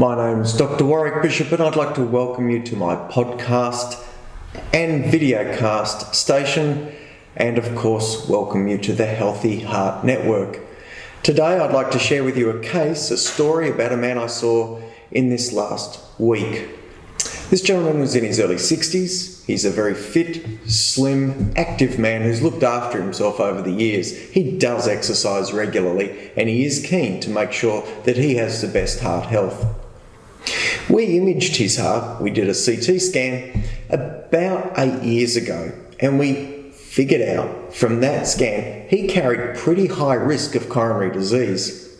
My name's Dr. Warwick Bishop, and I'd like to welcome you to my podcast and videocast station, and of course, welcome you to the Healthy Heart Network. Today, I'd like to share with you a case, a story about a man I saw in this last week. This gentleman was in his early 60s. He's a very fit, slim, active man who's looked after himself over the years. He does exercise regularly and he is keen to make sure that he has the best heart health. We imaged his heart, we did a CT scan about eight years ago, and we figured out from that scan he carried pretty high risk of coronary disease.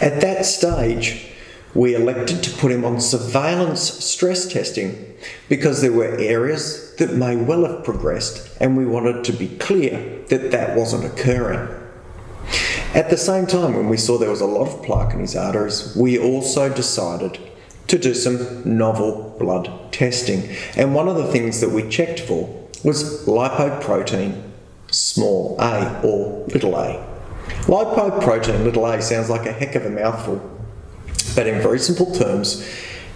At that stage, we elected to put him on surveillance stress testing because there were areas that may well have progressed and we wanted to be clear that that wasn't occurring. At the same time, when we saw there was a lot of plaque in his arteries, we also decided to do some novel blood testing. And one of the things that we checked for was lipoprotein small a or little a. Lipoprotein little a sounds like a heck of a mouthful, but in very simple terms,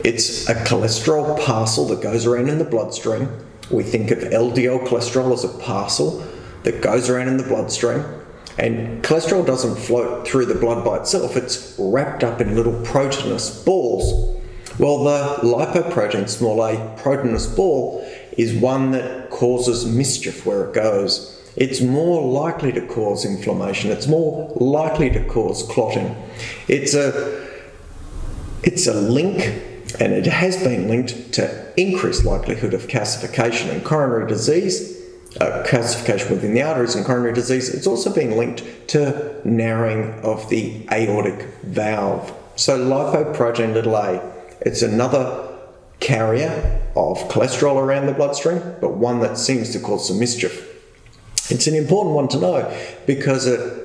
it's a cholesterol parcel that goes around in the bloodstream. We think of LDL cholesterol as a parcel that goes around in the bloodstream. And cholesterol doesn't float through the blood by itself, it's wrapped up in little proteinous balls. Well, the lipoprotein, small a proteinous ball, is one that causes mischief where it goes. It's more likely to cause inflammation, it's more likely to cause clotting. It's a it's a link, and it has been linked to increased likelihood of calcification and coronary disease, uh, calcification within the arteries and coronary disease. It's also been linked to narrowing of the aortic valve. So lipoprotein little a, it's another carrier of cholesterol around the bloodstream, but one that seems to cause some mischief. It's an important one to know because it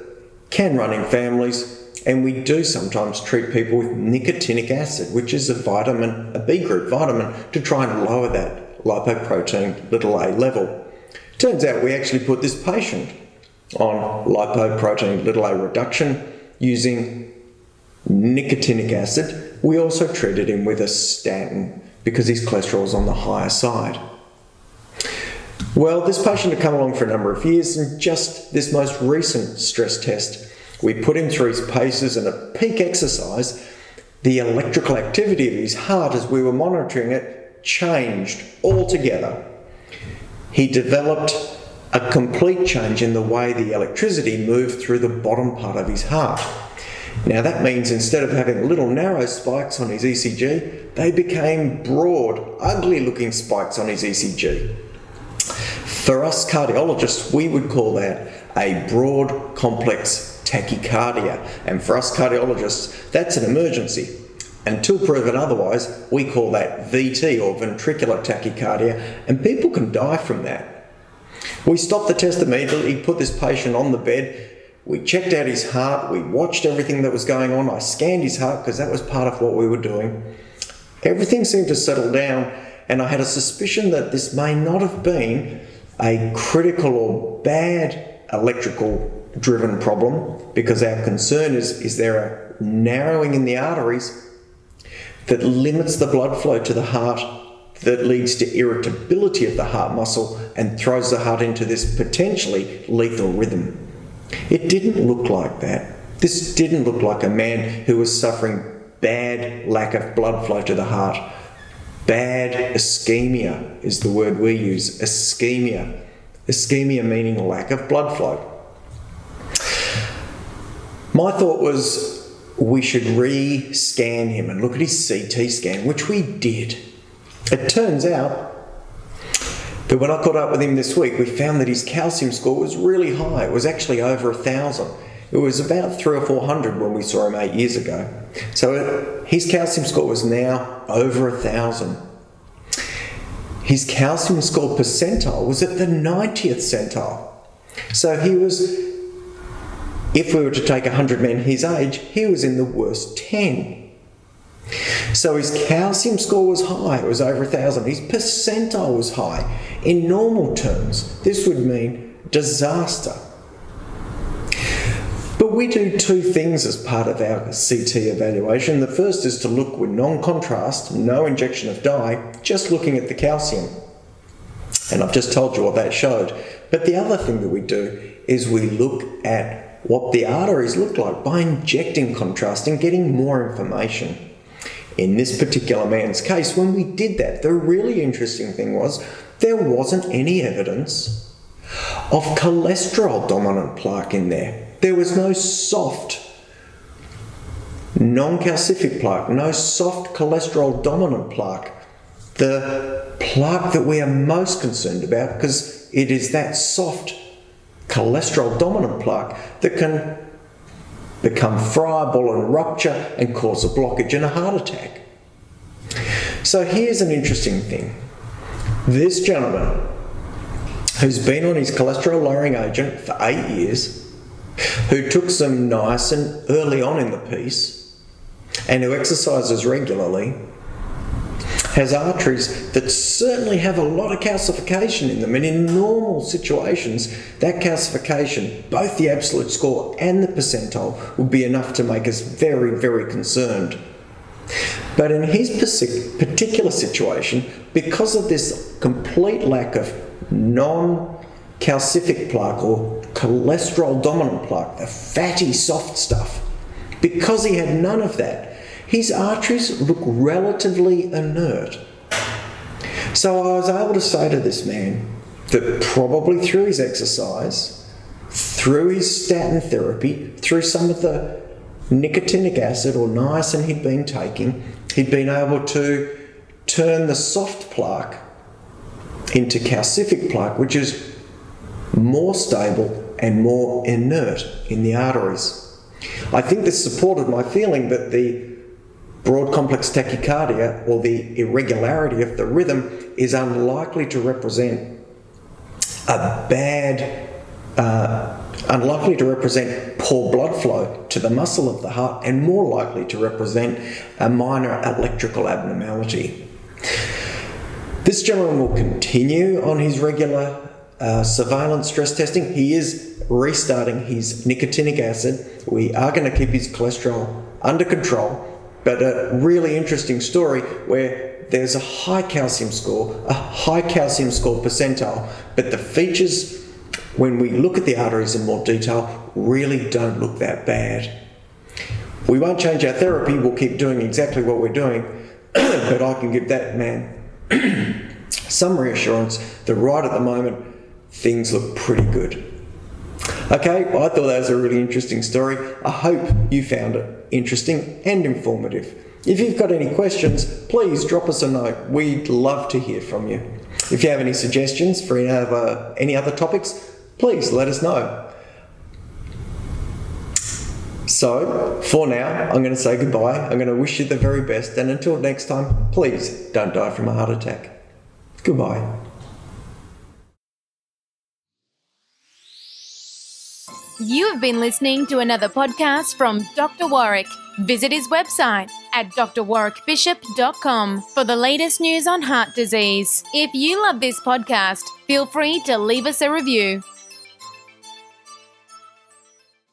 can run in families and we do sometimes treat people with nicotinic acid, which is a vitamin, a B group vitamin, to try and lower that lipoprotein little a level. Turns out we actually put this patient on lipoprotein little a reduction using nicotinic acid. We also treated him with a statin because his cholesterol is on the higher side. Well, this patient had come along for a number of years, and just this most recent stress test we put him through his paces and a peak exercise, the electrical activity of his heart as we were monitoring it changed altogether. He developed a complete change in the way the electricity moved through the bottom part of his heart. Now, that means instead of having little narrow spikes on his ECG, they became broad, ugly looking spikes on his ECG. For us cardiologists, we would call that a broad, complex tachycardia. And for us cardiologists, that's an emergency. Until proven otherwise, we call that VT or ventricular tachycardia, and people can die from that. We stopped the test immediately, put this patient on the bed, we checked out his heart, we watched everything that was going on. I scanned his heart because that was part of what we were doing. Everything seemed to settle down, and I had a suspicion that this may not have been a critical or bad electrical driven problem because our concern is is there a narrowing in the arteries that limits the blood flow to the heart that leads to irritability of the heart muscle and throws the heart into this potentially lethal rhythm. It didn't look like that. This didn't look like a man who was suffering bad lack of blood flow to the heart. Bad ischemia is the word we use. Ischemia. Ischemia meaning lack of blood flow. My thought was we should re scan him and look at his CT scan, which we did. It turns out that when I caught up with him this week, we found that his calcium score was really high. It was actually over a thousand. It was about three or four hundred when we saw him eight years ago. So his calcium score was now over a thousand. His calcium score percentile was at the 90th centile. So he was, if we were to take 100 men his age, he was in the worst 10. So his calcium score was high, it was over 1,000. His percentile was high. In normal terms, this would mean disaster. But we do two things as part of our CT evaluation. The first is to look with non contrast, no injection of dye, just looking at the calcium. And I've just told you what that showed. But the other thing that we do is we look at what the arteries look like by injecting contrast and getting more information. In this particular man's case, when we did that, the really interesting thing was there wasn't any evidence of cholesterol dominant plaque in there. There was no soft, non calcific plaque, no soft cholesterol dominant plaque. The plaque that we are most concerned about, because it is that soft cholesterol dominant plaque that can become friable and rupture and cause a blockage and a heart attack. So here's an interesting thing. This gentleman, who's been on his cholesterol lowering agent for eight years, who took some niacin early on in the piece and who exercises regularly, has arteries that certainly have a lot of calcification in them. And in normal situations, that calcification, both the absolute score and the percentile, would be enough to make us very, very concerned. But in his particular situation, because of this complete lack of non calcific plaque or cholesterol dominant plaque, the fatty soft stuff, because he had none of that, his arteries look relatively inert. So I was able to say to this man that probably through his exercise, through his statin therapy, through some of the nicotinic acid or niacin he'd been taking, he'd been able to turn the soft plaque into calcific plaque, which is more stable and more inert in the arteries. I think this supported my feeling that the broad complex tachycardia or the irregularity of the rhythm is unlikely to represent a bad, uh, unlikely to represent poor blood flow to the muscle of the heart and more likely to represent a minor electrical abnormality. This gentleman will continue on his regular uh, surveillance stress testing. He is restarting his nicotinic acid. We are going to keep his cholesterol under control, but a really interesting story where there's a high calcium score, a high calcium score percentile, but the features, when we look at the arteries in more detail, really don't look that bad. We won't change our therapy, we'll keep doing exactly what we're doing, but I can give that man some reassurance that right at the moment things look pretty good. Okay, well, I thought that was a really interesting story. I hope you found it interesting and informative. If you've got any questions, please drop us a note. We'd love to hear from you. If you have any suggestions for any other, any other topics, please let us know. So, for now, I'm going to say goodbye. I'm going to wish you the very best, and until next time, please don't die from a heart attack. Goodbye. You have been listening to another podcast from Dr. Warwick. Visit his website at drwarwickbishop.com for the latest news on heart disease. If you love this podcast, feel free to leave us a review.